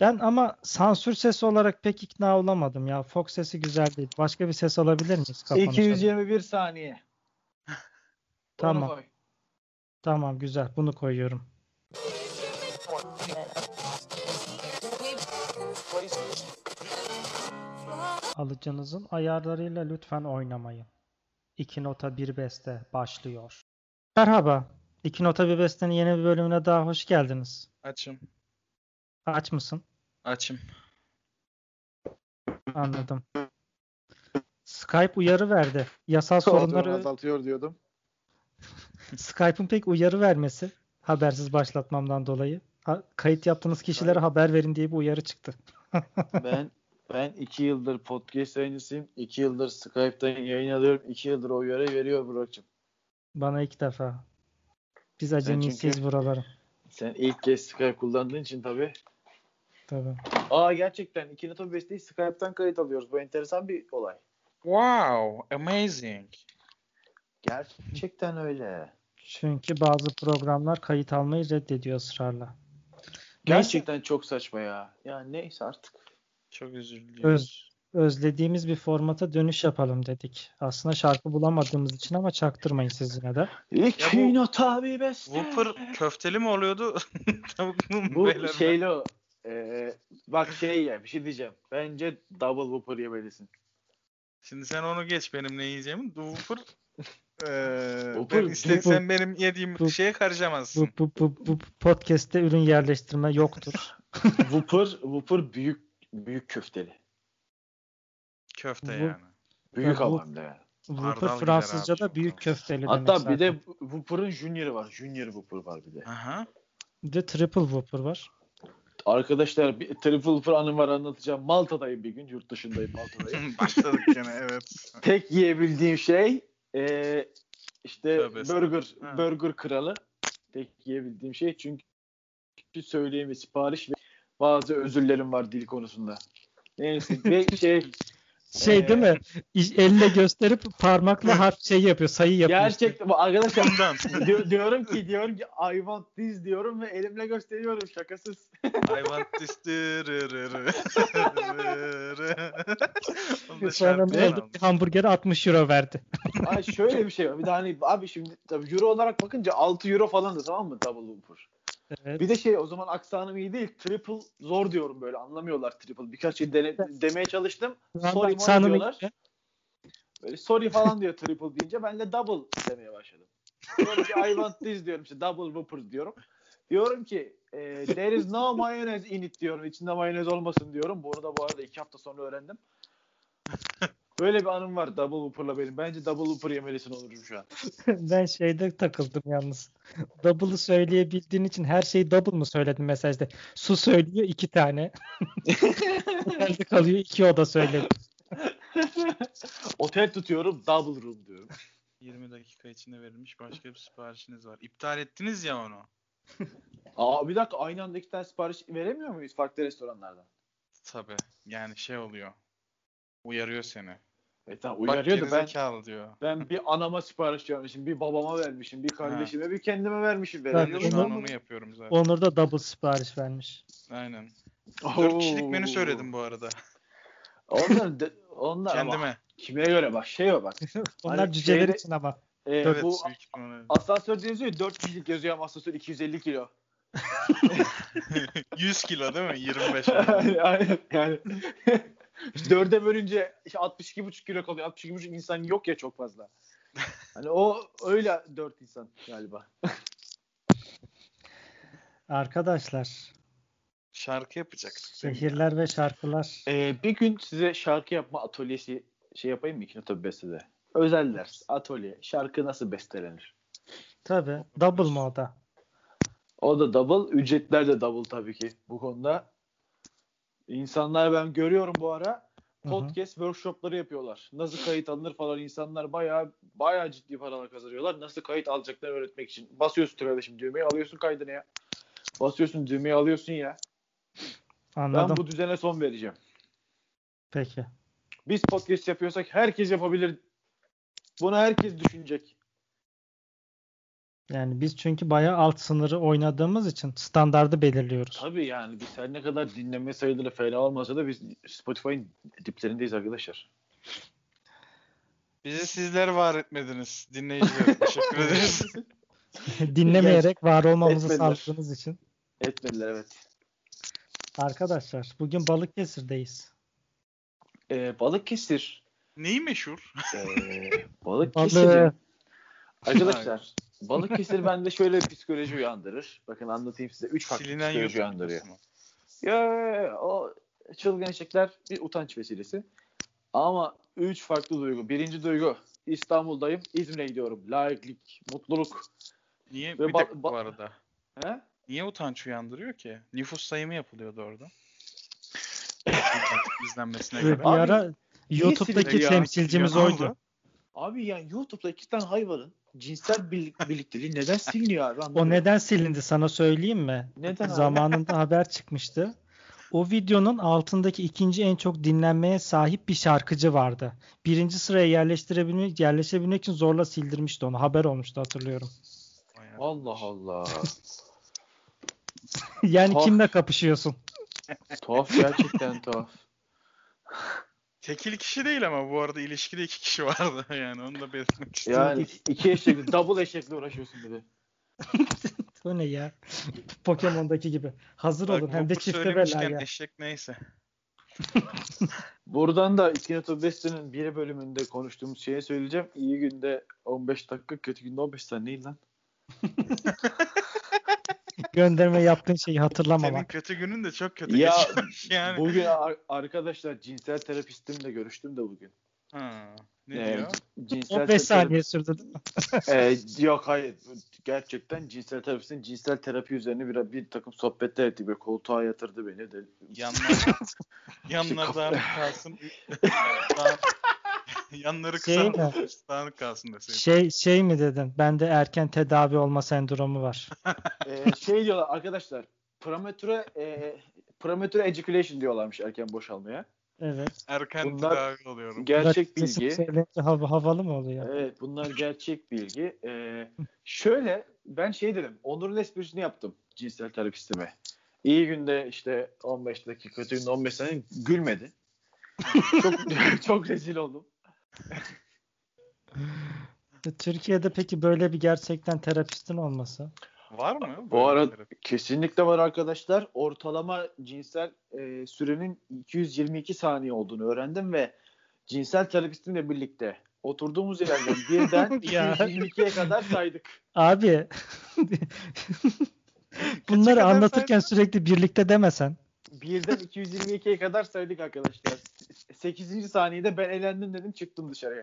Ben ama sansür sesi olarak pek ikna olamadım ya. Fox sesi güzel değil. Başka bir ses alabilir miyiz kapanışa? 221 saniye. Tamam. Tamam güzel. Bunu koyuyorum. Alıcınızın ayarlarıyla lütfen oynamayın. İki nota bir beste başlıyor. Merhaba. İki nota bir bestenin yeni bir bölümüne daha hoş geldiniz. Açım. Aç mısın? Açım. Anladım. Skype uyarı verdi. Yasal Sorunları azaltıyor diyordum. Skype'ın pek uyarı vermesi habersiz başlatmamdan dolayı. Ha- kayıt yaptığınız kişilere haber verin diye bir uyarı çıktı. ben ben iki yıldır podcast yayıncısıyım. iki yıldır Skype'tan yayın alıyorum. iki yıldır o uyarı veriyor Burak'cığım. Bana ilk defa. Biz acemisiyiz buraların. Sen ilk kez Skype kullandığın için tabii. Tabii. Aa gerçekten iki nota besteyi Skype'tan kayıt alıyoruz. Bu enteresan bir olay. Wow, amazing. Gerçekten öyle. Çünkü bazı programlar kayıt almayı reddediyor ısrarla. Gerçekten çok saçma ya. Ya neyse artık. Çok üzüldüm. Öz, özlediğimiz bir formata dönüş yapalım dedik. Aslında şarkı bulamadığımız için ama çaktırmayın siz yine de. İki nota bir beste. Whopper köfteli mi oluyordu? Tavuk mu? Bu şeyli o. Ee, bak şey ya bir şey diyeceğim. Bence double whopper yemelisin. Şimdi sen onu geç benim ne yiyeceğimi. Whopper Eee Whopper- ben istesen benim yediğim bu- şeye Bu, karışamazsın. bu, bu, bu podcast'te ürün yerleştirme yoktur. Whopper, whopper büyük büyük köfteli. Köfte Bu- yani. Büyük bu- alanda yani. Whopper gider abi, Fransızca'da büyük köfteli demek Hatta bir zaten. de Whopper'ın Junior'ı var. Junior Whopper var bir de. Aha. Bir de triple Whopper var. Arkadaşlar bir triple anım var anlatacağım. Malta'dayım bir gün. Yurt dışındayım Malta'dayım. Başladık gene evet. Tek yiyebildiğim şey eee işte Tövbe burger Ha. burger kralı. Tek yiyebildiğim şey çünkü söyleyeyim sipariş ve bazı özürlerim var dil konusunda. Neyse ve şey Şey Ee, değil mi? Elle gösterip parmakla harf şey yapıyor, sayı yapıyor. gerçekten bu arkadaşlar. Di- diyorum ki diyorum ki I want this diyorum ve elimle gösteriyorum şakasız. I want this. Sonra ne oldu? Bir hamburgere 60 euro verdi. Ay şöyle bir şey var. Bir de hani abi şimdi tabii euro olarak bakınca 6 euro falan da tamam mı double whopper. Evet. Bir de şey o zaman aksanım iyi değil. Triple zor diyorum böyle. Anlamıyorlar triple. Birkaç şey dene, demeye çalıştım. Sorry Aksanını diyorlar. Böyle sorry falan diyor triple deyince ben de double demeye başladım. Diyorum ki I want this diyorum işte double whopper diyorum. Diyorum ki e, there is no mayonnaise in it diyorum. İçinde mayonez olmasın diyorum. Bunu da bu arada iki hafta sonra öğrendim. Böyle bir anım var double whopper'la benim. Bence double whopper yemelisin Onurcuğum şu an. ben şeyde takıldım yalnız. Double'ı söyleyebildiğin için her şeyi double mı söyledin mesajda? Su söylüyor iki tane. Otelde kalıyor iki oda söyledi. Otel tutuyorum double room diyorum. 20 dakika içinde verilmiş başka bir siparişiniz var. İptal ettiniz ya onu. Aa bir dakika aynı anda iki tane sipariş veremiyor muyuz farklı restoranlardan? Tabi. Yani şey oluyor. Uyarıyor seni. E tamam Bak uyarıyordu ben. diyor. Ben bir anama sipariş vermişim, bir babama vermişim, bir kardeşime, bir kendime vermişim. Ben Veremiyorum. şu an onu- yapıyorum zaten. Onur da double sipariş vermiş. Aynen. Oo. 4 kişilik menü söyledim bu arada. Onlar, de, onlar ama Kendime. kime göre bak şey o bak. Onlar Hani cüceler şeyde- için ama. E, Evet. bu büyük ihtimalle. asansörde yazıyor 4 kişilik yazıyor ama asansör 250 kilo. 100 kilo değil mi? 25 Aynen yani. Dörde bölünce işte 62,5 kilo kalıyor. 62,5 insan yok ya çok fazla. Hani o öyle 4 insan galiba. Arkadaşlar, Şarkı yapacaktık. şehirler ve şarkılar. Ee, bir gün size şarkı yapma atölyesi şey yapayım mı İkino tabii bestede? Özel ders, atölye. Şarkı nasıl bestelenir? Tabii. Double mı o da? O da double. Ücretler de double tabii ki bu konuda. İnsanlar ben görüyorum bu ara podcast workshopları yapıyorlar. Nasıl kayıt alınır falan insanlar bayağı bayağı ciddi paralar kazanıyorlar. Nasıl kayıt alacaklar öğretmek için. Basıyorsun kardeşim düğmeyi alıyorsun kaydını ya. Basıyorsun düğmeyi alıyorsun ya. Anladım. Ben bu düzene son vereceğim. Peki. Biz podcast yapıyorsak herkes yapabilir. Bunu herkes düşünecek. Yani biz çünkü bayağı alt sınırı oynadığımız için standardı belirliyoruz. Tabii yani biz her ne kadar dinleme sayıları fena olmasa da biz Spotify'ın diplerindeyiz arkadaşlar. Bizi sizler var etmediniz. Dinleyiciler. Teşekkür ederiz. Dinlemeyerek var olmamızı Etmediler. sağladığınız için. Etmediler evet. Arkadaşlar bugün Balıkesir'deyiz. Ee, Balıkesir. Neyi meşhur? Ee, Balıkesir. Balığı Arkadaşlar Balıkesir bende şöyle bir psikoloji uyandırır. Bakın anlatayım size. Üç farklı Silinen psikoloji uyandırıyor. mu? Ya o çılgın eşekler bir utanç vesilesi. Ama üç farklı duygu. Birinci duygu İstanbul'dayım. İzmir'e gidiyorum. Layıklık, mutluluk. Niye? Ve Bir dakika bu arada. He? Niye utanç uyandırıyor ki? Nüfus sayımı yapılıyordu orada. İzlenmesine bir göre. Abi, ara YouTube'daki temsilcimiz oydu. Abi yani YouTube'da iki tane hayvanın cinsel birlik, birlikteliği neden siliniyor abi? O Anlamıyorum. neden silindi sana söyleyeyim mi? Neden abi? Zamanında haber çıkmıştı. O videonun altındaki ikinci en çok dinlenmeye sahip bir şarkıcı vardı. Birinci sıraya yerleştirebilmek, yerleşebilmek için zorla sildirmişti onu. Haber olmuştu hatırlıyorum. Allah Allah. yani Oh. kimle kapışıyorsun? tuhaf gerçekten tuhaf. Tekil kişi değil ama bu arada ilişkide iki kişi vardı yani onu da belirtmek istedim. Yani iki eşekli, double eşekle uğraşıyorsun bir de. Bu ne ya? Pokemon'daki gibi. Hazır Bak, olun hem de çifte bela ya. eşek neyse. Buradan da İkinci Beste'nin bir bölümünde konuştuğumuz şeyi söyleyeceğim. İyi günde 15 dakika, kötü günde 15 saniye lan. Gönderme yaptığın şeyi Senin hatırlamamak. kötü günün de çok kötü Ya, geçiyor yani. Bugün ar- arkadaşlar cinsel terapistimle görüştüm de bugün. Ha, ne Ee, diyor? Cinsel 15 terapi- saniye sürdü değil mi? Ee, yok hayır. Gerçekten cinsel terapistin cinsel terapi üzerine bir, bir takım sohbetler etti. Böyle koltuğa yatırdı beni de. Yanlar, yanlar kalsın. Dağın- yanları kısa Şey mi? dağınık kalsın deseydin. Şey şey mi dedin? Bende erken tedavi olma sendromu var. Ee, şey diyorlar arkadaşlar. Premature, e, premature ejaculation diyorlarmış erken boşalmaya. Evet. Erken Bunlar tedavi oluyorum. Gerçek bilgi. hav- havalı mı oluyor? Evet bunlar gerçek bilgi. Ee, şöyle ben şey dedim. Onur'un esprisini yaptım cinsel terapistime. İyi günde işte 15 dakika, kötü günde 15 saniye gülmedi. çok çok rezil oldum. Türkiye'de peki böyle bir gerçekten terapistin olması? Var mı? Bu arada terapi? kesinlikle var arkadaşlar. Ortalama cinsel e, sürenin 222 saniye olduğunu öğrendim ve cinsel terapistimle birlikte oturduğumuz yerden birden Ya. 222'ye kadar saydık. Abi bunları anlatırken sürekli birlikte demesen. Birden 222'ye kadar saydık arkadaşlar. 8. saniyede ben elendim dedim çıktım dışarıya.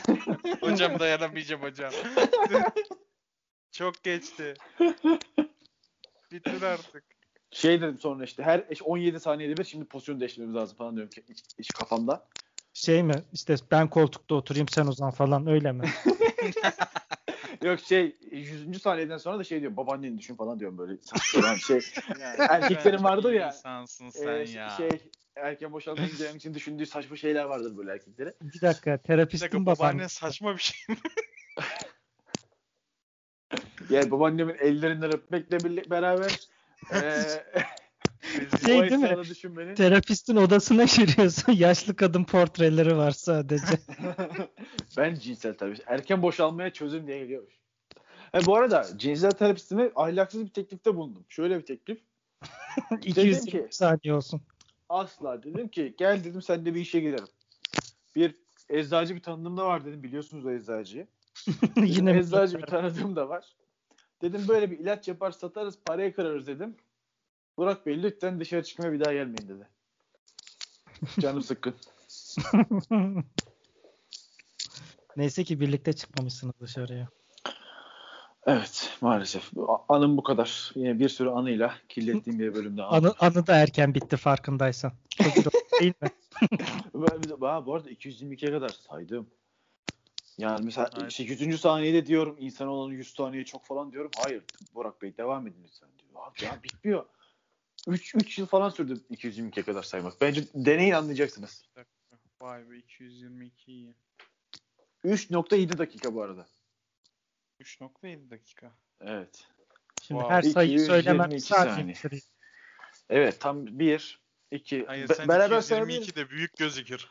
Hocam dayanamayacağım hocam. Çok geçti. Bitir artık. Şey dedim sonra işte her 17 saniyede bir şimdi pozisyon değiştirmemiz lazım falan diyorum ki iç, iç kafamda. Şey mi? İşte ben koltukta oturayım sen uzan falan öyle mi? Yok şey 100. saniyeden sonra da şey diyorum babaannen düşün falan diyorum böyle saçma olan şey. Erkeklerin Sen vardır ya. insansın sen Ee, ya. Şey erken giderim için düşündüğü saçma şeyler vardır böyle erkeklere. Bir dakika Bir dakika terapistin baban. babaannen saçma bir şey. Yani babaannemin ellerinden öpmekle birlikte beraber eee Şey değil mi? düşün beni. Terapistin odasına giriyorsun. Yaşlı kadın portreleri var sadece. Ben cinsel terapist. Erken boşalmaya çözüm diye geliyormuş. Ha, bu arada cinsel terapistime ahlaksız bir teklifte bulundum. Şöyle bir teklif. 200 ki- saniye olsun. Asla dedim ki gel dedim seninle bir işe girelim. Bir eczacı bir tanıdığım da var dedim. Biliyorsunuz o eczacıyı. Yine eczacı bir tanıdığım da var. Dedim böyle bir ilaç yapar satarız parayı kırarız dedim. Burak Bey lütfen dışarı çıkmaya bir daha gelmeyin dedi. Canım sıkkın. Neyse ki birlikte çıkmamışsınız dışarıya. Evet maalesef. Anım bu kadar. Yine bir sürü anıyla kirlettiğim bir bölümde. Anı, anı da erken bitti farkındaysan. Çok iyi değil mi? Ben, bu arada 222'ye kadar saydım. Yani mesela Evet. işte 100. saniyede diyorum insan olanı 100 saniye çok falan diyorum. Hayır Burak Bey devam edin lütfen diyor. Abi ya bitmiyor. 3, 3 yıl falan sürdü 222'ye kadar saymak. Bence deneyin anlayacaksınız. Vay be 222 iyi. 3.7 dakika bu arada. 3.7 dakika. Evet. Şimdi Wow. her sayıyı 222 söylemem sadece saniye. Evet tam 1 2 Hayır sen beraber 222 söyleyebiliriz. de büyük gözükür.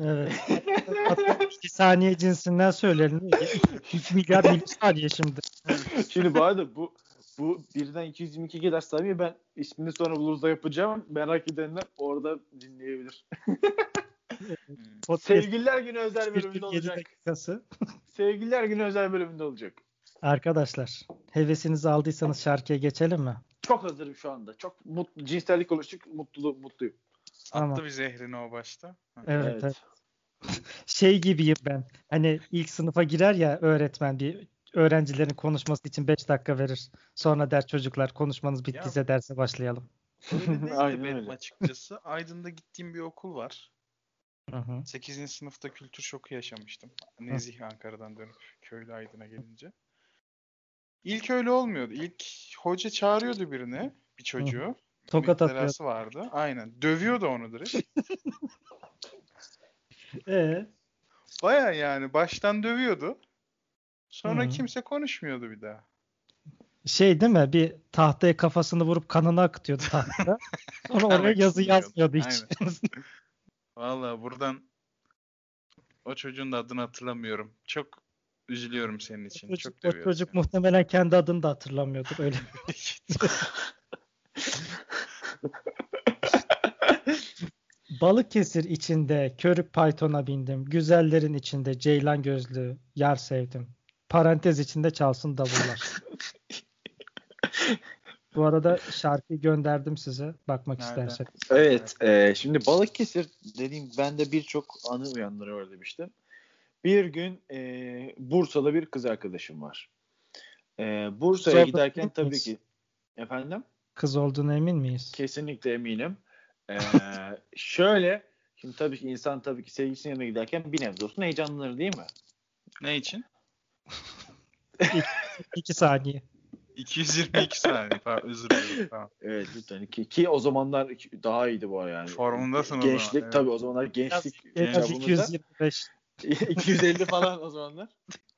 Evet. Hatta 2 saniye cinsinden söyleyelim. 2 milyar milisaniye şimdi. Şimdi bu arada bu bu birden 222 kadar saymayı ben ismini sonra buluruz da yapacağım. Merak edenler orada dinleyebilir. Hmm. Podcast Sevgililer günü özel bölümünde 47 olacak. dakikası. Sevgililer günü özel bölümünde olacak. Arkadaşlar hevesinizi aldıysanız şarkıya geçelim mi? Çok hazırım şu anda. Çok mutlu, cinsellik konuştuk. Mutlu, mutluyum. Tamam. Attı bir zehrini o başta. Hı. Evet, evet. Şey gibiyim ben. Hani ilk sınıfa girer ya öğretmen bir öğrencilerin konuşması için 5 dakika verir. Sonra der çocuklar konuşmanız bittiyse derse başlayalım. Öyle değil de Aynen benim öyle. açıkçası. Aydın'da gittiğim bir okul var. Hı hı. 8. sınıfta kültür şoku yaşamıştım. Nezih Ankara'dan dönüp köylü Aydın'a gelince. İlk öyle olmuyordu. İlk hoca çağırıyordu birini, bir çocuğu. Tokat atıyor. Vardı. Aynen. Dövüyordu onu direkt. Ee, Baya yani baştan dövüyordu. Sonra Hı. kimse konuşmuyordu bir daha. şey değil mi? Bir tahtaya kafasını vurup kanını akıtıyordu tahtada. Sonra oraya yazı yazmıyordu hiç. Vallahi buradan o çocuğun da adını hatırlamıyorum. Çok üzülüyorum senin için. çocuk, Çok o çocuk seni. muhtemelen kendi adını da hatırlamıyordur öyle. Balıkesir içinde körük paytona bindim. Güzellerin içinde ceylan gözlü yar sevdim. Parantez içinde çalsın davullar. Bu arada şarkıyı gönderdim size. Bakmak Nerede? isterseniz. Evet. e, şimdi Balıkesir dediğim bende birçok anı uyandırıyor demiştim. Bir gün e, Bursa'da bir kız arkadaşım var. E, Bursa'ya Zorba giderken tabii miyiz? ki efendim Kız olduğuna emin miyiz? kesinlikle eminim. E, şöyle şimdi tabii ki insan tabii ki sevgilisinin yanına giderken bir nebze olsun heyecanlanır değil mi? Ne için? İki saniye. 222 saniye. Pardon, özür dilerim. Tamam. Evet lütfen ki, ki o zamanlar daha iyiydi bu yani. Formundasın o zaman, Gençlik evet. tabii o zamanlar gençlik En az çağımızda. 225. 250 falan o zamanlar.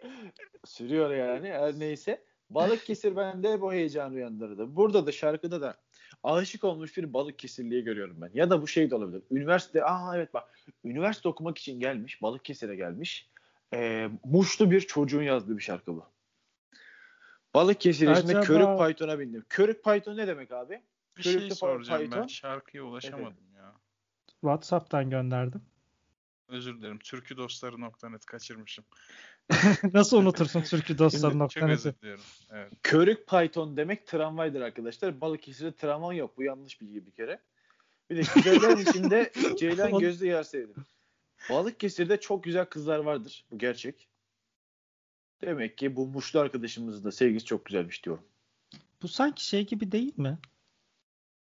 Sürüyor yani her neyse. Balıkesir bende hep o heyecan uyandırdı. Burada da şarkıda da aşık olmuş bir Balıkesirliği görüyorum ben. Ya da bu şey de olabilir. Üniversite, aa evet bak. Üniversite okumak için gelmiş. Balıkesir'e gelmiş. Ee, Muşlu bir çocuğun yazdığı bir şarkı bu. Balıkesir içinde Acaba- Körük Python'a bindim. Körük Python ne demek abi? Bir şey Körüklü soracağım ben. Python. Şarkıya ulaşamadım ya. WhatsApp'tan gönderdim. Özür dilerim. Türküdostları.net kaçırmışım. Nasıl unutursun türkü dostları Çok özür diliyorum. Evet. Körük Python demek tramvaydır arkadaşlar. Balıkesir'de tramvay yok. Bu yanlış bilgi bir kere. Bir de güzellerin içinde Ceylan Gözlü yer sevdim. Balıkesir'de çok güzel kızlar vardır. Bu gerçek. Demek ki bu Muşlu arkadaşımızın da sevgisi çok güzelmiş diyorum. Bu sanki şey gibi değil mi?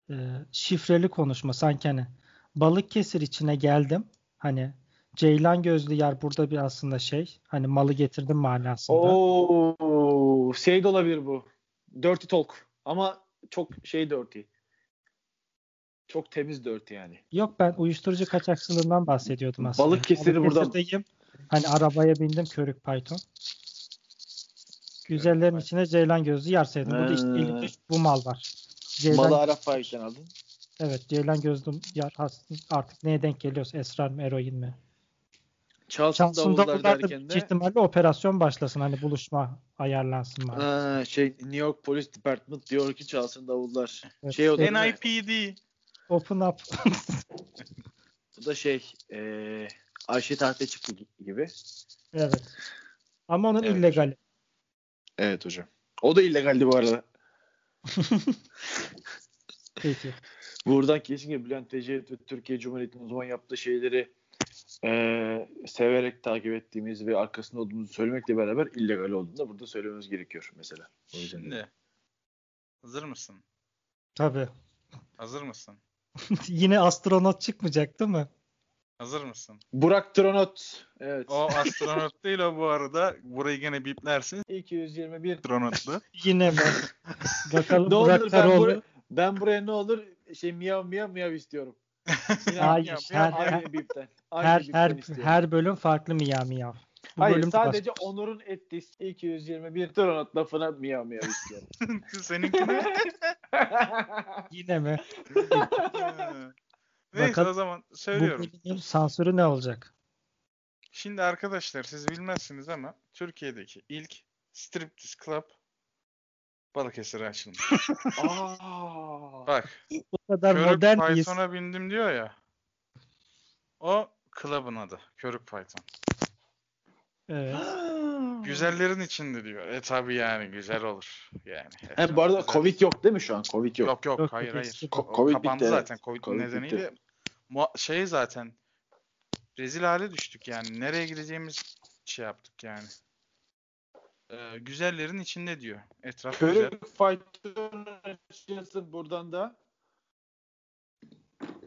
Ee, şifreli konuşma sanki hani Balıkesir içine geldim. Hani Ceylan gözlü yer burada bir aslında şey. Hani malı getirdim manasında. Oo, şey de olabilir bu. Dirty Talk. Ama çok şey dirty. Çok temiz dirty yani. Yok ben uyuşturucu kaçakçılığından bahsediyordum aslında. Balıkesir'i buradan- Balıkesir'deyim. Hani arabaya bindim körük Python. Güzellerin içine Ceylan gözlü yer sevdim. Burada işte Ee. elimde bu mal var. Ceylan, Malı Arap Faik'ten aldın. evet Ceylan gözlü yer has- artık neye denk geliyorsa esrar mı eroin mi? Çalsın, Çalsın davullar davullar da derken de ihtimalle operasyon başlasın. Hani buluşma ayarlansın bari. Şey New York Police Department diyor ki çalsın davullar. Evet. Şey o NIPD. Open up. bu da şey eee Ayşe Tahta çıktı gibi. evet. Ama onun Evet. illegali. Evet hocam. O da illegaldi bu arada. Peki. Buradan kesinlikle Bülent Ecevit ve Türkiye Cumhuriyeti'nin o zaman yaptığı şeyleri eee, severek takip ettiğimiz ve arkasında olduğumuzu söylemekle beraber illegal olduğunu da burada söylememiz gerekiyor mesela. O yüzden de. Şimdi. Hazır mısın? Tabii. Hazır mısın? Yine astronot çıkmayacak değil mi? Hazır mısın? Burak Tronot. Evet. O astronot değil o bu arada. Burayı gene biplersin. 221. Astronotlu. Yine mi? Bakalım Ne olur Burak ben, buraya, ben buraya ne olur şey miyav miyav miyav istiyorum. Yine Hayır, aynı, her- aynı her- bipten. Aynı Her bipten her istiyorum. her bölüm farklı miyav miyav. Bu Hayır bölümde sadece başka- Onur'un ettiği 221 Tronot lafına miyav miyav istiyorum. Seninki ne? Yine mi? Neyse Bakalım o zaman Bu söylüyorum. bölümün sansürü ne olacak? Şimdi arkadaşlar siz bilmezsiniz ama Türkiye'deki ilk striptease club Balıkesir'e açılmış. Aa. Bak Bu kadar Körük modern bir Python'a bindim diyor ya. O club'ın adı. Körük Python. Evet. Güzellerin içinde diyor. E tabi yani güzel olur. Yani. He, bu arada Güzel. Covid yok değil mi şu an? Covid yok. Yok yok, Yok, hayır hayır. eski- O Ko- Covid kapandı bitti, zaten Covid, Covid nedeniyle. Mu- şey zaten rezil hale düştük yani. Nereye gideceğimiz şey yaptık yani. Ee, güzellerin içinde diyor. Etraf güzel. Körük Fight'ın açıkçası buradan da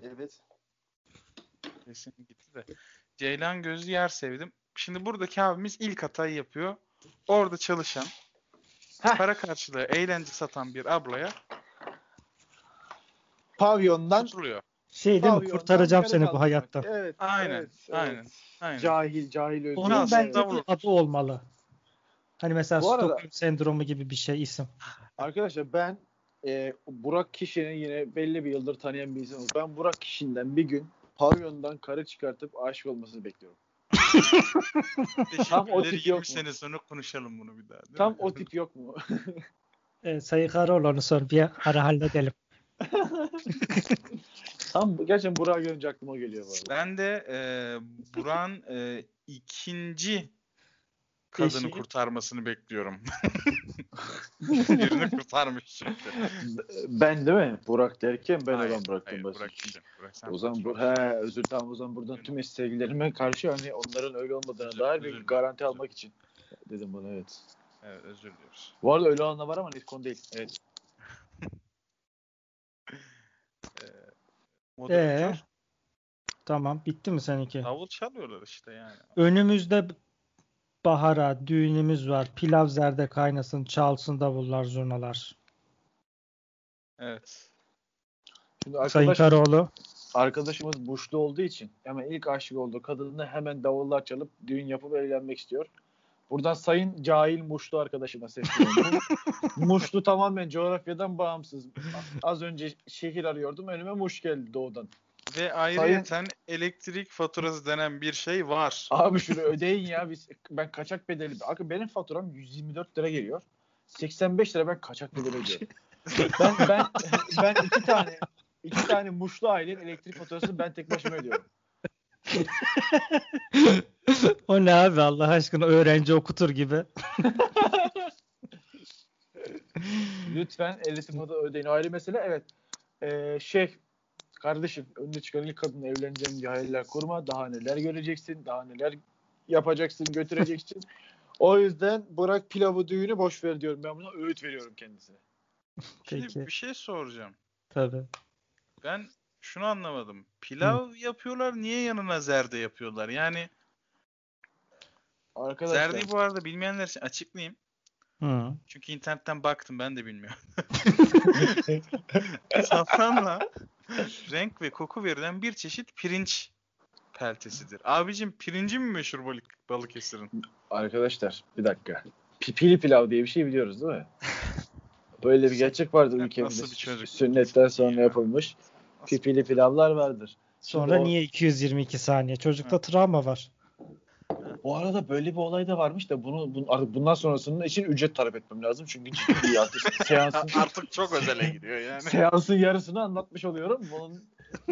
Evet. Kesin gitti de. Ceylan gözlü yer sevdim. Şimdi buradaki abimiz ilk hatayı yapıyor. Orada çalışan, Heh. para karşılığı eğlence satan bir ablaya Pavyondan tutuluyor. Şey değil mi? Kurtaracağım seni bu kaldırmak. hayattan. Evet. Aynen, evet, aynen, evet. Aynen. Cahil, cahil özgür. Onun bence bir vurur. adı olmalı. Hani mesela Bu arada- Stockholm sendromu gibi bir şey isim. Arkadaşlar ben e, Burak Kişi'nin yine belli bir yıldır tanıyan bir insanım. Ben Burak Kişi'nden bir gün pavyondan karı çıkartıp aşık olmasını bekliyorum. Tam o tip 20 yok mu? sene sonra konuşalım bunu bir daha. Tam mi? o tip yok mu? Ee, Sayı Karaoğlu'nu sor bir ara halledelim. Tam gerçekten Burak'ı görünce aklıma geliyor bu arada. Ben de e, Buran e, ikinci kadını Eşi. kurtarmasını bekliyorum. Birini kurtarmış çünkü. Ben değil mi? Burak derken ben Hayır, olan bıraktım hayır. Burak için. Burak sen O zaman bu, he, özür tamam o zaman buradan tüm eski sevgililerime karşı hani onların öyle olmadığına Özür- dair özür bir dilerim, garanti özür almak için dedim bunu evet. Evet özür diliyoruz. Bu arada öyle olanlar var ama net konu değil. Evet. Moderatör Ee, tamam bitti mi seninki? davul çalıyorlar işte yani. Önümüzde bahara düğünümüz var. Pilav zerde kaynasın, çalsın davullar, zurnalar. Evet. Şimdi Sayın arkadaş, Karaoğlu. arkadaşımız Burçlu olduğu için hemen ilk aşık olduğu kadınla hemen davullar çalıp düğün yapıp evlenmek istiyor. Buradan sayın cahil Muşlu arkadaşıma sesleniyorum. Muşlu tamamen coğrafyadan bağımsız. Az önce şehir arıyordum. Önüme Muş geldi doğudan. Ve ayrıyeten elektrik faturası denen bir şey var. Abi şunu ödeyin ya. Biz, ben kaçak bedeli. Abi benim faturam 124 lira geliyor. 85 lira ben kaçak bedeli ödüyorum. ben, ben, ben iki tane iki tane Muşlu ailenin elektrik faturasını ben tek başıma ödüyorum. O ne abi Allah aşkına öğrenci okutur gibi. Lütfen elektrik faturası ödeyin. Ayrı mesele. Evet. Ee, şey kardeşim önüne çıkan ilk kadınla evleneceğim diye hayaller kurma. Daha neler göreceksin. Daha neler yapacaksın, götüreceksin. o yüzden bırak pilavı düğünü boş ver diyorum. Ben buna öğüt veriyorum kendisine. Şimdi Peki. bir şey soracağım. Tabii. Ben şunu anlamadım. Pilav yapıyorlar niye yanına zerde yapıyorlar? Yani Arkadaşlar zerdeyi bu arada bilmeyenler için açıklayayım. Hı. Çünkü internetten baktım ben de bilmiyorum. Safranla renk ve koku verilen bir çeşit pirinç peltesidir. Abicim pirinci mi meşhur balık, Balıkesir'in? Arkadaşlar bir dakika. Pipili pilav diye bir şey biliyoruz değil mi? Böyle bir gerçek vardır Sen ülkemizde. nasıl bir çocuk? Sünnetten sonra Ya. yapılmış. Pipili pilavlar vardır. Sonra Şimdi o- niye 222 saniye? Çocukta travma var. Bu arada böyle bir olay da varmış da bunu, bunu artık bundan sonrasının için ücret talep etmem lazım. Çünkü ciddi bir artık seansın, Artık çok özele gidiyor yani. seansın yarısını anlatmış oluyorum. Bunun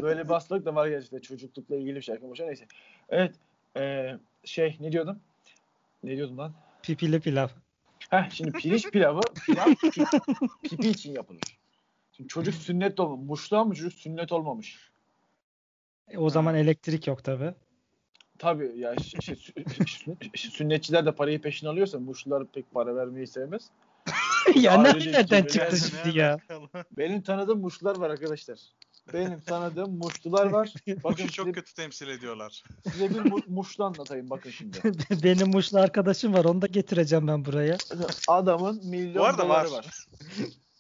böyle bir hastalık da var gerçekten. Çocuklukla ilgili bir şey. Boşa neyse. Evet. eee, şey ne diyordum? Ne diyordum lan? Pipili pilav. Heh, şimdi pirinç pilavı pilav pi- pipi için yapılır. Şimdi çocuk sünnet olmamış. Muşluğa mı çocuk sünnet olmamış? E, o zaman elektrik yok tabii. Tabii ya şey, sü- sü- sünnetçiler de parayı peşin alıyorsa muşlular pek para vermeyi sevmez. ya Ailecek nereden gibi çıktı şimdi ya? Benim tanıdığım muşlular var arkadaşlar. Benim tanıdığım muşlular var. Bakın Kuşu çok size, kötü temsil ediyorlar. size bir mu- muşlu anlatayım bakın şimdi. Benim Muşlu arkadaşım var. Onu da getireceğim ben buraya. Adamın milyon Bu arada doları var. var.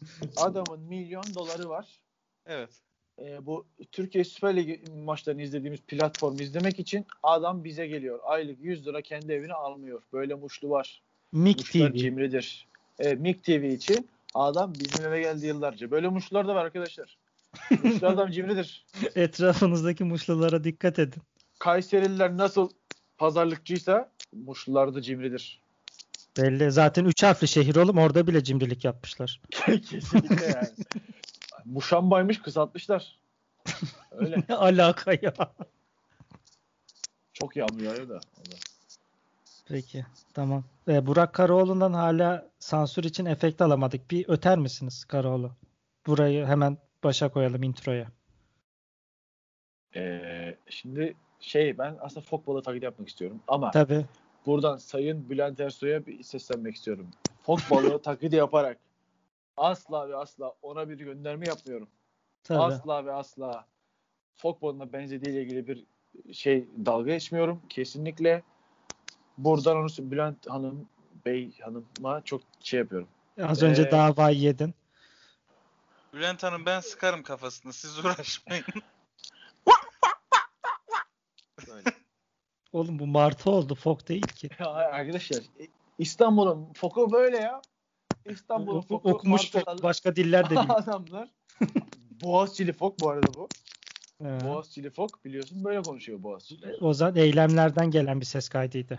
Adamın milyon doları var. Evet. e, bu Türkiye Süper Ligi maçlarını izlediğimiz platformu izlemek için adam bize geliyor. Aylık 100 lira kendi evine almıyor. Böyle muşlu var. Mik Muşlar TV. cimridir. Evet, MIG TV için adam bizim eve geldi yıllarca. Böyle muşlar da var arkadaşlar. Muşlu adam cimridir. Etrafınızdaki muşlulara dikkat edin. Kayserililer nasıl pazarlıkçıysa Muşlular da cimridir. Belli. Zaten üç harfli şehir oğlum. Orada bile cimrilik yapmışlar. Kesinlikle yani. Muşambaymış kısaltmışlar. Öyle. Ne alaka ya? Çok yağmur yağıyor da. Peki. Tamam. Ee, Burak Karaoğlu'ndan hala sansür için efekt alamadık. Bir öter misiniz Karaoğlu? Burayı hemen başa koyalım introya. Ee, şimdi şey ben aslında fok balığı taklidi yapmak istiyorum ama Tabii. Buradan Sayın Bülent Ersoy'a bir seslenmek istiyorum. Fok balığı taklidi yaparak asla ve asla ona bir gönderme yapmıyorum. Tabii. Asla ve asla fok balığına benzediğiyle ilgili bir şey dalga geçmiyorum. Kesinlikle buradan onu Bülent Hanım Bey Hanım'a çok şey yapıyorum. Az önce Ee, davayı yedin. Bülent Hanım ben sıkarım kafasını. Siz uğraşmayın. Oğlum bu martı oldu. Fok değil ki. Ya arkadaşlar İstanbul'un foku böyle ya. İstanbul'un foku okumuş fok. Başka diller de biliyor. adamlar. Boğaziçi'li fok bu arada bu. Ee, Boğaziçi'li fok biliyorsun böyle konuşuyor Boğaziçi. o zaman eylemlerden gelen bir ses kaydıydı.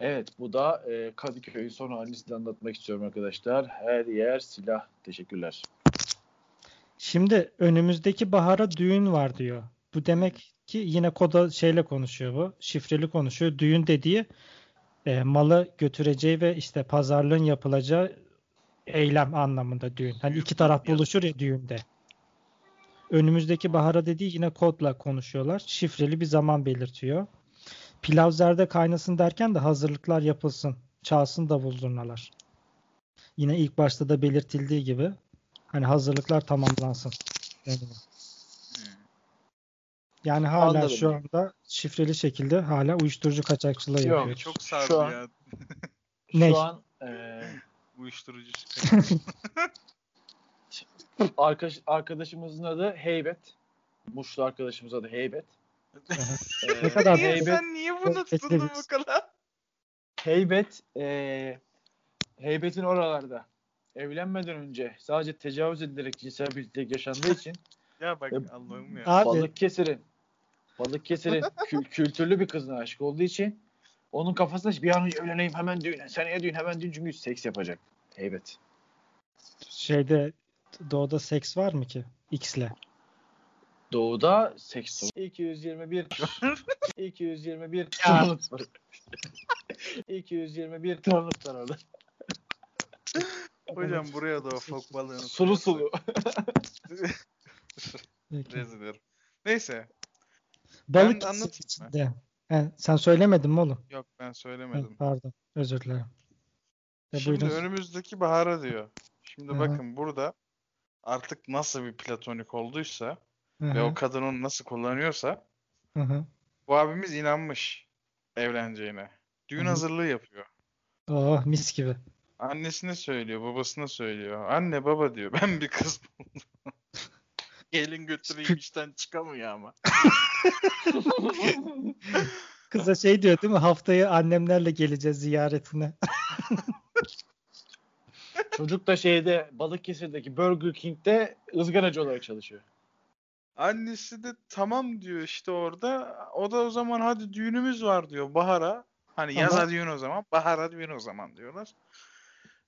Evet bu da e, Kadıköy'ün son halini size anlatmak istiyorum arkadaşlar. Her yer silah. Teşekkürler. Şimdi önümüzdeki bahara düğün var diyor. Bu demek ki yine koda şeyle konuşuyor bu. Şifreli konuşuyor. Düğün dediği e, malı götüreceği ve işte pazarlığın yapılacağı eylem anlamında düğün. Hani iki taraf buluşur ya düğünde. Önümüzdeki bahara dediği yine kodla konuşuyorlar. Şifreli bir zaman belirtiyor. Pilav zerde kaynasın derken de hazırlıklar yapılsın. Çalsın davul zurnalar. Yine ilk başta da belirtildiği gibi hani hazırlıklar tamamlansın. deniyor. Yani hala Anladım. şu anda şifreli şekilde hala uyuşturucu kaçakçılığı Yok, yapıyor. Çok sardı Şu an- ya. Ne? Şu an e, Uyuşturucu. arkadaş, arkadaşımızın adı Heybet. Muşlu arkadaşımızın adı Heybet. E, Ne kadar niye, doğru. sen niye bunu tuttun bu kadar? Heybet e, Heybet'in oralarda evlenmeden önce sadece tecavüz edilerek cinsel birliktelik yaşandığı için Ya bak Ya- Allah'ım ya. Abi Balıkesir'in Balıkesir'in kü- kültürlü bir kızına aşık olduğu için onun kafasında bir an önce evleneyim hemen düğün, seneye düğün hemen düğün çünkü seks yapacak. Heybet. şeyde doğuda seks var mı ki? X'le. Doğuda seks sorunu. 221 221 Ya. tonluk var. 221 tonluk var orada. Hocam buraya da o fok balığını Sulu sulu. Rezil. Neyse. Balık Ben anlatayım içinde. He, sen söylemedin mi oğlum? Yok ben söylemedim. pardon. Özür dilerim. E, Şimdi buyurun. önümüzdeki bahara diyor. Şimdi Hı hı. bakın burada artık nasıl bir platonik olduysa Hı ve o kadın onu nasıl kullanıyorsa hı hı. bu abimiz inanmış evleneceğine. Düğün Hı hı. hazırlığı yapıyor. Oh mis gibi. Annesine söylüyor, babasına söylüyor. Anne baba diyor ben bir kız buldum. Gelin götüreyim işten çıkamıyor ama. Kıza şey diyor değil mi? Haftaya annemlerle geleceğiz ziyaretine. Çocuk da şeyde Balıkesir'deki Burger King'de ızgaracı olarak çalışıyor. Annesi de tamam diyor işte orada. O da o zaman hadi düğünümüz var diyor bahara. Hani Ama- yaza düğün o zaman, bahara düğün o zaman diyorlar.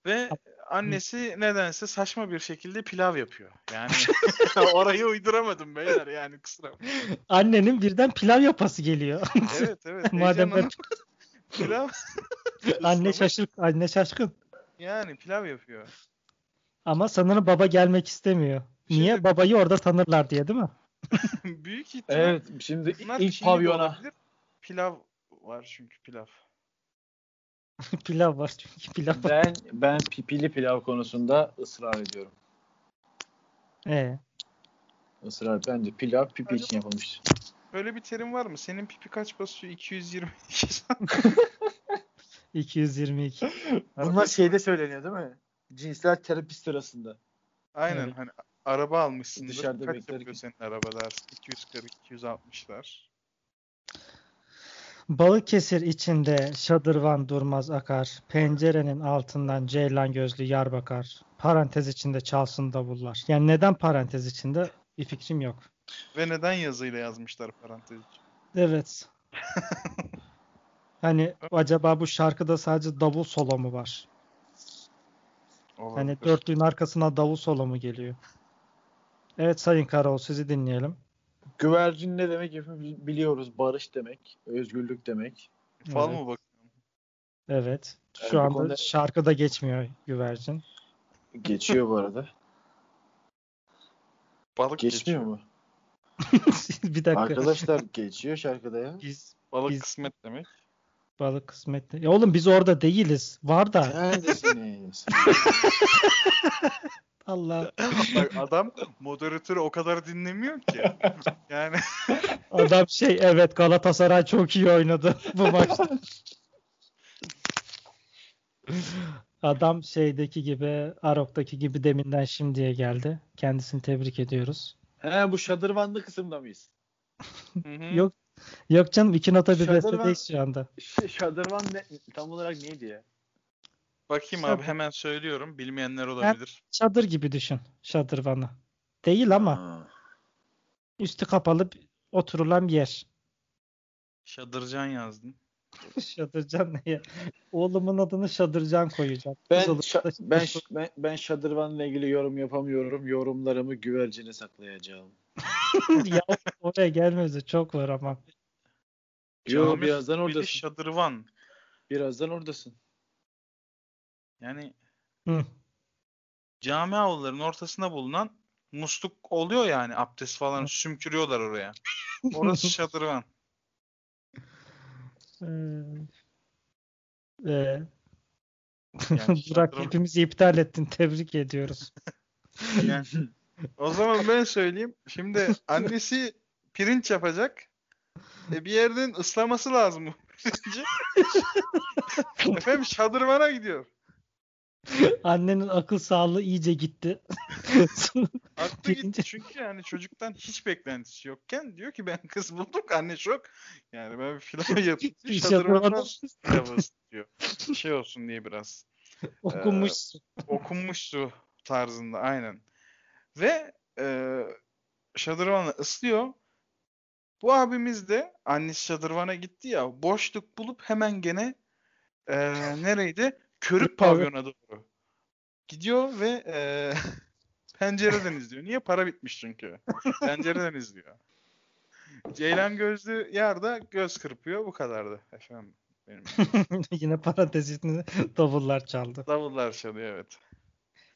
Ve annesi nedense saçma bir şekilde pilav yapıyor. Yani orayı uyduramadım beyler yani kusura bakmayın. Annenin birden pilav yapası geliyor. Evet evet. Madem hep pilav anne şaşır, anne şaşkın. Yani pilav yapıyor. Ama sanırım baba gelmek istemiyor. Niye? Şimdi- Babayı orada tanırlar diye değil mi? Büyük ihtimal Evet şimdi bunlar ilk pavyona. Pilav var çünkü pilav. pilav var çünkü pilav var. ben ben pipili pilav konusunda ısrar ediyorum. Ee, Israr bence pilav pipi için yapılmış. Böyle bir terim var mı? Senin pipi kaç basıyor? 222 222. Bunlar şeyde söyleniyor değil mi? Cinsel terapi sırasında. Aynen Evet. hani araba almışsındır. Dışarıda Kaç yapıyor senin arabalar? 240, 260'lar. Balıkesir içinde şadırvan durmaz akar. Pencerenin altından ceylan gözlü yar bakar. Parantez içinde çalsın davullar. Yani neden parantez içinde bir fikrim yok. Ve neden yazıyla yazmışlar parantez için? Evet. Hani acaba bu şarkıda sadece davul solo mu var? Hani Olabilir. dörtlüğün arkasına davul solo mu geliyor? Evet Sayın Karaoğlu sizi dinleyelim. Güvercin ne demek hepimiz biliyoruz. Barış demek. Özgürlük demek. Fal Evet. mı bak? Evet. Yani Şu bu anda konuda- şarkıda geçmiyor güvercin. Geçiyor bu arada. Balık Geçmiyor geçiyor. mu? bir dakika. Arkadaşlar geçiyor şarkıda ya. Biz Balık Biz- kısmet demek. balık kısmetli. Ya oğlum biz orada değiliz. Var da. Neredesiniz? Allah. Bak adam moderatörü o kadar dinlemiyor ki. Yani Adam şey evet Galatasaray çok iyi oynadı bu maçta. Adam şeydeki gibi Arok'taki gibi deminden şimdiye geldi. Kendisini tebrik ediyoruz. He bu şadırvanlı kısımda mıyız? Hı hı. Yok yok canım iki nota bir Şadırvan- bestedeyiz şu anda. Ş- şadırvan ne, tam olarak neydi ya? Bakayım abi hemen söylüyorum. Bilmeyenler olabilir. Çadır gibi düşün şadırvanı. Değil ama Ha. üstü kapalı oturulan bir yer. Şadırcan yazdın. Şadırcan ne ya? Oğlumun adını Şadırcan koyacağım. Ben, şa- ben, ş- ben, ben şadırvanla ilgili yorum yapamıyorum. Yorumlarımı güvercine saklayacağım. ya oraya gelmesi çok var ama. Yo Cami birazdan oradasın. Şadırvan. Birazdan oradasın. Yani Hı. cami avlularının ortasında bulunan musluk oluyor yani abdest falan sümkürüyorlar oraya. Orası şadırvan. Ee, ee, Yani Burak şadırvan- hepimizi iptal ettin. Tebrik ediyoruz. Yani, o zaman ben söyleyeyim. Şimdi annesi pirinç yapacak. E bir yerden ıslaması lazım bu pirinci. Efendim şadırvana gidiyor. Annenin akıl sağlığı iyice gitti. Aklı gitti çünkü yani çocuktan hiç beklentisi yokken diyor ki ben kız buldum anne şok. Yani ben bir pilav yapayım. Şadırvana pilavı ısıtıyor. Şey olsun diye biraz. Okunmuş. okunmuş su tarzında aynen. Ve e, şadırvanla ıslıyor. Bu abimiz de annesi şadırvana gitti ya boşluk bulup hemen gene e, nereydi? Körük pavyona doğru. Gidiyor ve e, pencereden izliyor. Niye? Para bitmiş çünkü. Pencereden izliyor. Ceylan gözlü yerde göz kırpıyor. Bu kadardı efendim. Benim. Yine parantezini davullar çaldı. Davullar çalıyor evet.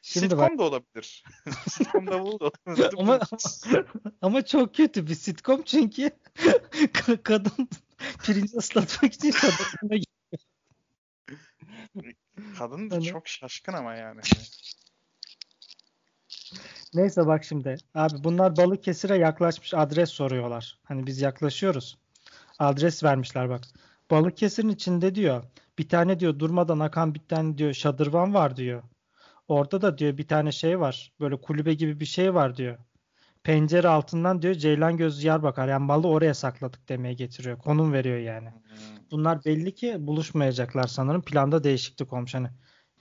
Şimdi Sitcom bak da olabilir. Sitcom davulu da olabilir. ama, ama çok kötü bir sitcom çünkü ka- kadın pirinci ıslatmak için gitti. Kadın da çok şaşkın ama yani. Neyse bak şimdi. Abi bunlar Balıkesir'e yaklaşmış adres soruyorlar. Hani biz yaklaşıyoruz. Adres vermişler bak. Balıkesir'in içinde diyor. Bir tane diyor durmadan akan bir tane diyor şadırvan var diyor. Orada da diyor bir tane şey var. Böyle kulübe gibi bir şey var diyor. Pencere altından diyor Ceylan gözü yer bakar. Yani malı oraya sakladık demeye getiriyor. Konum veriyor yani. Bunlar belli ki buluşmayacaklar sanırım. Planda değişiklik olmuş. Hani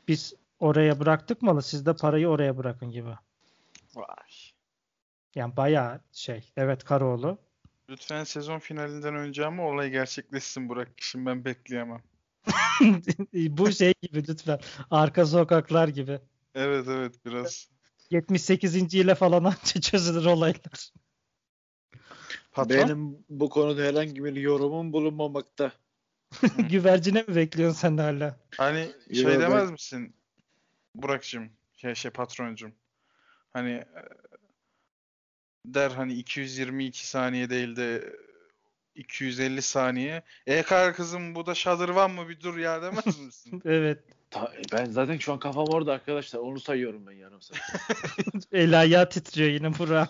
biz oraya bıraktık malı siz de parayı oraya bırakın gibi. Vay. Yani bayağı şey. Evet Karaoğlu. Lütfen sezon finalinden önce ama olay gerçekleşsin Burak. Şimdi ben bekleyemem. Bu şey gibi lütfen. Arka sokaklar gibi. Evet evet biraz. 78. ile falan anca çözülür olaylar. Patron. Benim bu konuda herhangi bir yorumum bulunmamakta. Güvercine mi bekliyorsun sen hala? Hani şey ben- demez misin Burak'cığım? Şey, şey patroncum. Hani e, der hani 222 saniye değil de 250 saniye. E kar kızım bu da şadırvan mı bir dur ya demez misin? Evet. Ta- ben zaten şu an kafam orada arkadaşlar. Onu sayıyorum ben yarım saat. El ayağı titriyor yine Burak.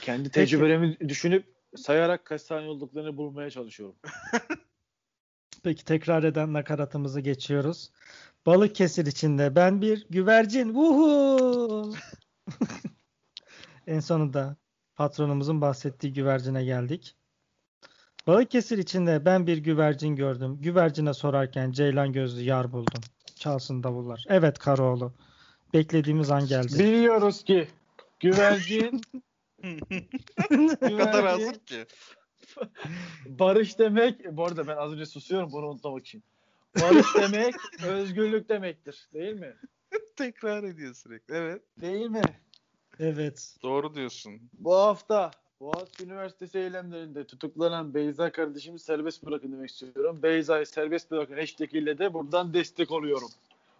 Kendi tecrübelerimi düşünüp sayarak kaç saniye olduklarını bulmaya çalışıyorum. Peki tekrar eden nakaratımızı geçiyoruz. Balıkesir içinde ben bir güvercin. Vuhu! En sonunda patronumuzun bahsettiği güvercine geldik. Balıkesir içinde ben bir güvercin gördüm. Güvercine sorarken ceylan gözlü yar buldum. Çalsın davullar. Evet Karaoğlu. Beklediğimiz an geldi. Biliyoruz ki güvercin O kadar güvercin hazır ki. barış demek. Bu arada ben az önce susuyorum bunu unutmamak için. Barış demek özgürlük demektir. Değil mi? Tekrar ediyor sürekli. Evet. Değil mi? Evet. Doğru diyorsun. Bu hafta Boğaziçi Üniversitesi eylemlerinde tutuklanan Beyza kardeşimi serbest bırakın demek istiyorum. Beyza'yı serbest bırakın hashtag ile de buradan destek oluyorum.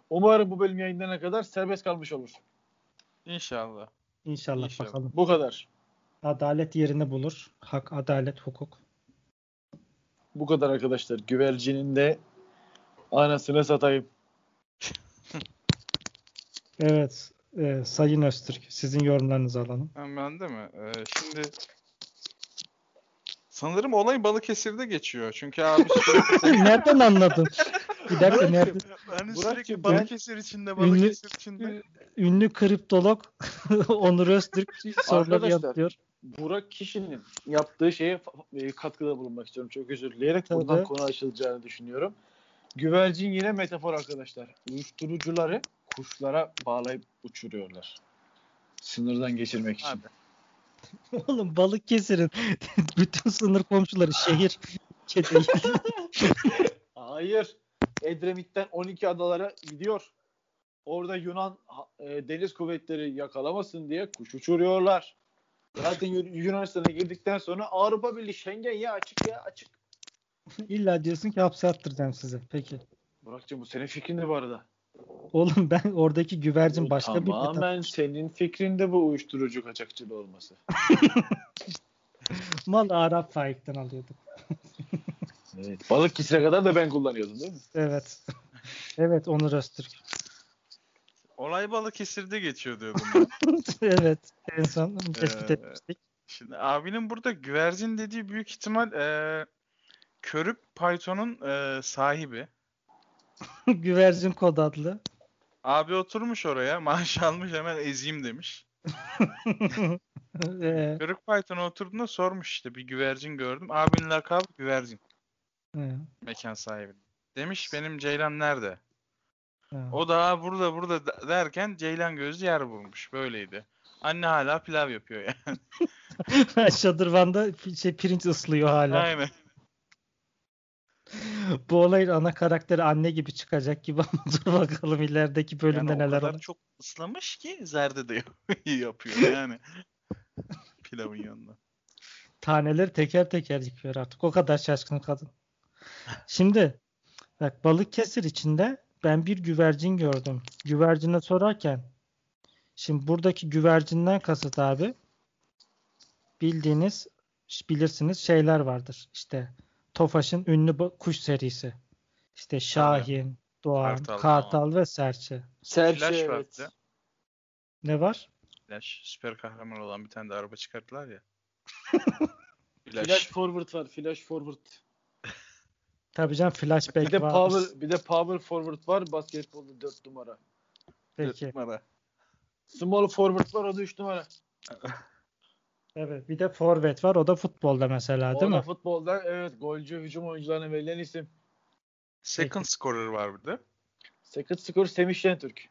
Umarım bu bölüm yayınlanana kadar serbest kalmış olur. İnşallah. İnşallah, İnşallah. bakalım. Bu kadar. Adalet yerini bulur. Hak, adalet, hukuk. Bu kadar arkadaşlar. Güvercinin de anasını satayım. Evet. e, Sayın Öztürk. Sizin yorumlarınızı alalım. Ben de mi? Ee, şimdi sanırım olay Balıkesir'de geçiyor. Çünkü abi sürekli, Nereden anladın? Bir dakika nerede? Burak'cığım, sürekli Balıkesir içinde, Ünlü- Balıkesir içinde. Ünlü kriptolog Onur Öztürk soruları Arkadaşlar, yapıyor. Burak kişinin yaptığı şeye e, katkıda bulunmak istiyorum. Çok özür dileyerek Tabii. buradan konu açılacağını düşünüyorum. Güvercin yine metafor arkadaşlar. Uyuşturucuları kuşlara bağlayıp uçuruyorlar. Sınırdan geçirmek için. Abi. Oğlum Balıkesir'in bütün sınır komşuları şehir. Hayır. Edremit'ten 12 adalara gidiyor. Orada Yunan e, deniz kuvvetleri yakalamasın diye kuş uçuruyorlar. Zaten Yu- Yunanistan'a girdikten sonra Avrupa Birliği Schengen ya açık ya açık. İlla diyorsun ki hapse attıracağım sizi. Peki. Burak'cığım bu senin fikrindi bu arada. Oğlum ben oradaki güvercin Bu başka bir Tamamen senin fikrinde bu uyuşturucu kaçakçılığı olması. mal Arap Faik'ten alıyorduk. Evet. Balık kisine kadar da ben kullanıyordum değil mi? Evet. evet Onur Öztürk. Olay Balıkesir'de geçiyor diyordum ben. evet. En son tespit Ee, etmiştik. Şimdi abinin burada güvercin dediği büyük ihtimal e, Körük Python'un e, sahibi. güvercin kod adlı. Abi oturmuş oraya maaş almış hemen ezeyim demiş. Ee, Körük Python'a oturduğunda sormuş işte bir güvercin gördüm. Abinin lakabı güvercin e, mekan sahibi. Demiş benim Ceylan nerede? O da "Aa, burada burada de- derken Ceylan gözlü yer bulmuş. Böyleydi. Anne hala pilav yapıyor yani. Şadırvan'da şey pirinç ıslıyor hala. Aynen. Bu olayın ana karakteri anne gibi çıkacak gibi ama dur bakalım ilerideki bölümde Yani neler olur. çok ıslamış ki zerde de yap- yapıyor yani. Pilavın yanında. Taneleri teker teker yıkıyor artık. O kadar şaşkın kadın. Şimdi bak Balıkesir içinde ben bir güvercin gördüm. Güvercine sorarken şimdi buradaki güvercinden kasıt abi bildiğiniz bilirsiniz şeyler vardır. İşte Tofaş'ın ünlü kuş serisi. İşte Şahin, Doğan, Kartal Kartal, ve Serçe. Serçe Flash evet. vardı. Ne var? Flash süper kahraman olan bir tane de araba çıkarttılar ya. Flash Flash. forward var. Flash forward. Tabii canım flashback Bir de var. power bir de power forward var. Basketbolda 4 numara. Peki. Numara. Small forward var o da 3 numara. Evet. Bir de forvet var. O da futbolda mesela değil o da mi? futbolda evet golcü hücum oyuncularına verilen isim. Second scorer var burada. Second score Semih Şentürk.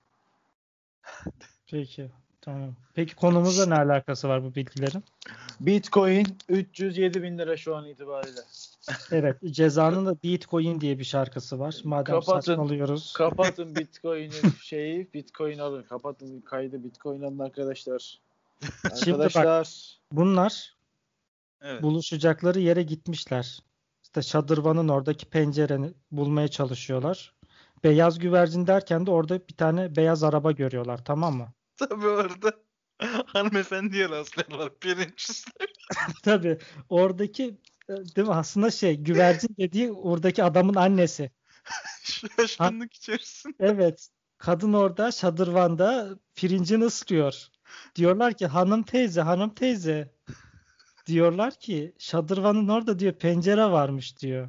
Peki. Tamam. Peki konumuzla ne alakası var bu bilgilerin? Bitcoin 307 bin lira şu an itibariyle. Evet. Cezanın da Bitcoin diye bir şarkısı var. Madem Kapatın. saçmalıyoruz. Kapatın Bitcoin'in şeyi. Bitcoin alın. Kapatın kaydı Bitcoin alın arkadaşlar. Şimdi bak- Arkadaşlar. Bunlar Evet. buluşacakları yere gitmişler. İşte şadırvanın oradaki pencereni bulmaya çalışıyorlar. Beyaz güvercin derken de orada bir tane beyaz araba görüyorlar tamam mı? Tabii orada hanımefendiye rastlıyorlar. Pirinç. Tabii oradaki değil mi aslında şey güvercin dediği oradaki adamın annesi. Şaşkınlık içerisinde. Evet. Kadın orada şadırvanda pirincini ısırıyor. Diyorlar ki hanım teyze, hanım teyze. Diyorlar ki şadırvanın orada diyor pencere varmış diyor.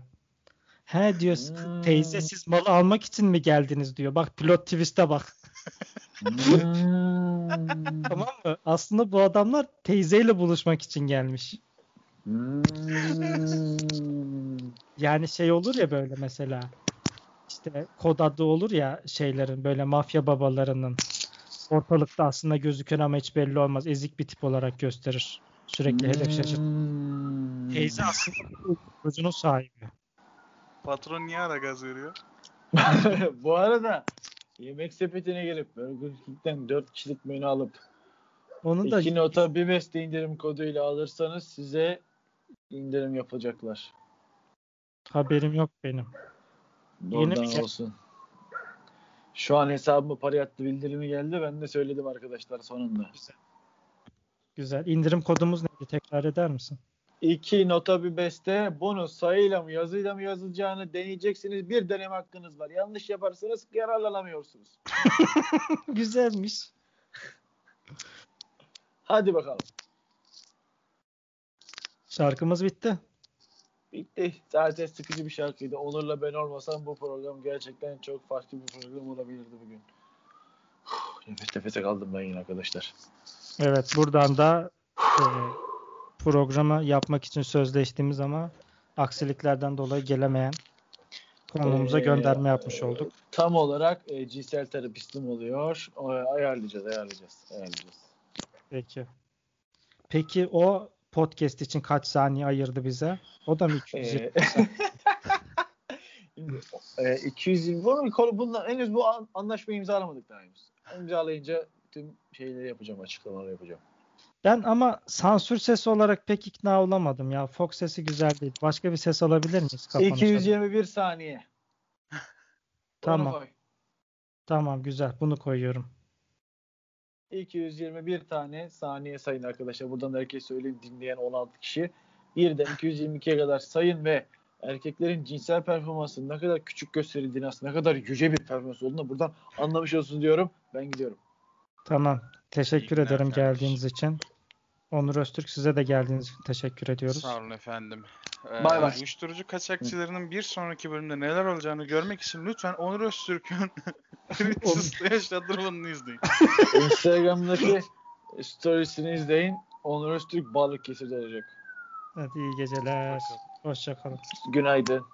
He diyor Hmm. teyze siz malı almak için mi geldiniz diyor. Bak plot twist'e bak. Hmm. Tamam mı? Aslında bu adamlar teyzeyle buluşmak için gelmiş. Hmm. Yani şey olur ya böyle mesela işte kod adı olur ya şeylerin böyle mafya babalarının ortalıkta aslında gözükür ama hiç belli olmaz. Ezik bir tip olarak gösterir. Sürekli hedef şaşırır. Hmm. Teyze aslında çocuğunun sahibi. Patron niye ara gaz veriyor? Bu arada yemek sepetine gelip Burger King'den 4 kişilik menü alıp Onu da iki nota bir beste indirim koduyla alırsanız size indirim yapacaklar. haberim yok benim. Yeni Oradan bir şey. olsun. Şu an hesabıma para yattı bildirimi geldi. Ben de söyledim arkadaşlar sonunda. Güzel. İndirim kodumuz neydi? Tekrar eder misin? İki nota bir beste bunu sayıyla mı yazıyla mı yazılacağını deneyeceksiniz. Bir deneme hakkınız var. Yanlış yaparsanız yararlanamıyorsunuz. Güzelmiş. Hadi bakalım. Şarkımız bitti. Bitti. Zaten sıkıcı bir şarkıydı. Onur'la ben olmasam bu program gerçekten çok farklı bir program olabilirdi bugün. Uf, Nefes nefese kaldım ben yine arkadaşlar. Evet buradan da e, programı yapmak için sözleştiğimiz ama aksiliklerden dolayı gelemeyen konuğumuza Ee, gönderme yapmış olduk. Tam olarak e, cinsel terapistim oluyor. O, ayarlayacağız, ayarlayacağız, ayarlayacağız. Peki. Peki o podcast için kaç saniye ayırdı bize? O da mı 220? Ee, Şimdi, e, 220 bunu konu bundan henüz bu an- anlaşmayı imzalamadık daha henüz. İmzalayınca tüm şeyleri yapacağım, açıklamaları yapacağım. Ben ama sansür sesi olarak pek ikna olamadım ya. Fox sesi güzel değil. Başka bir ses alabilir miyiz kapanışta? 221 saniye. Tamam. Tamam güzel. Bunu koyuyorum. 221 tane saniye sayın arkadaşlar. Buradan da herkes söyleyin dinleyen 16 kişi. Birden 222'ye kadar sayın ve erkeklerin cinsel performansı ne kadar küçük gösterildiğini aslında ne kadar yüce bir performans olduğunu buradan anlamış olsun diyorum. Ben gidiyorum. Tamam. Teşekkür İyi ederim kardeşim. geldiğiniz için. Onur Öztürk size de geldiğiniz için teşekkür ediyoruz. Sağ olun efendim. Ee, Bay bay. Uyuşturucu kaçakçılarının bir sonraki bölümde neler olacağını görmek için lütfen Onur Öztürk'ün Twitter'da yaşadırmanını izleyin. Instagram'daki storiesini izleyin. Onur Öztürk Balıkesir'de olacak. Hadi iyi geceler. Hoşçakalın. Günaydın.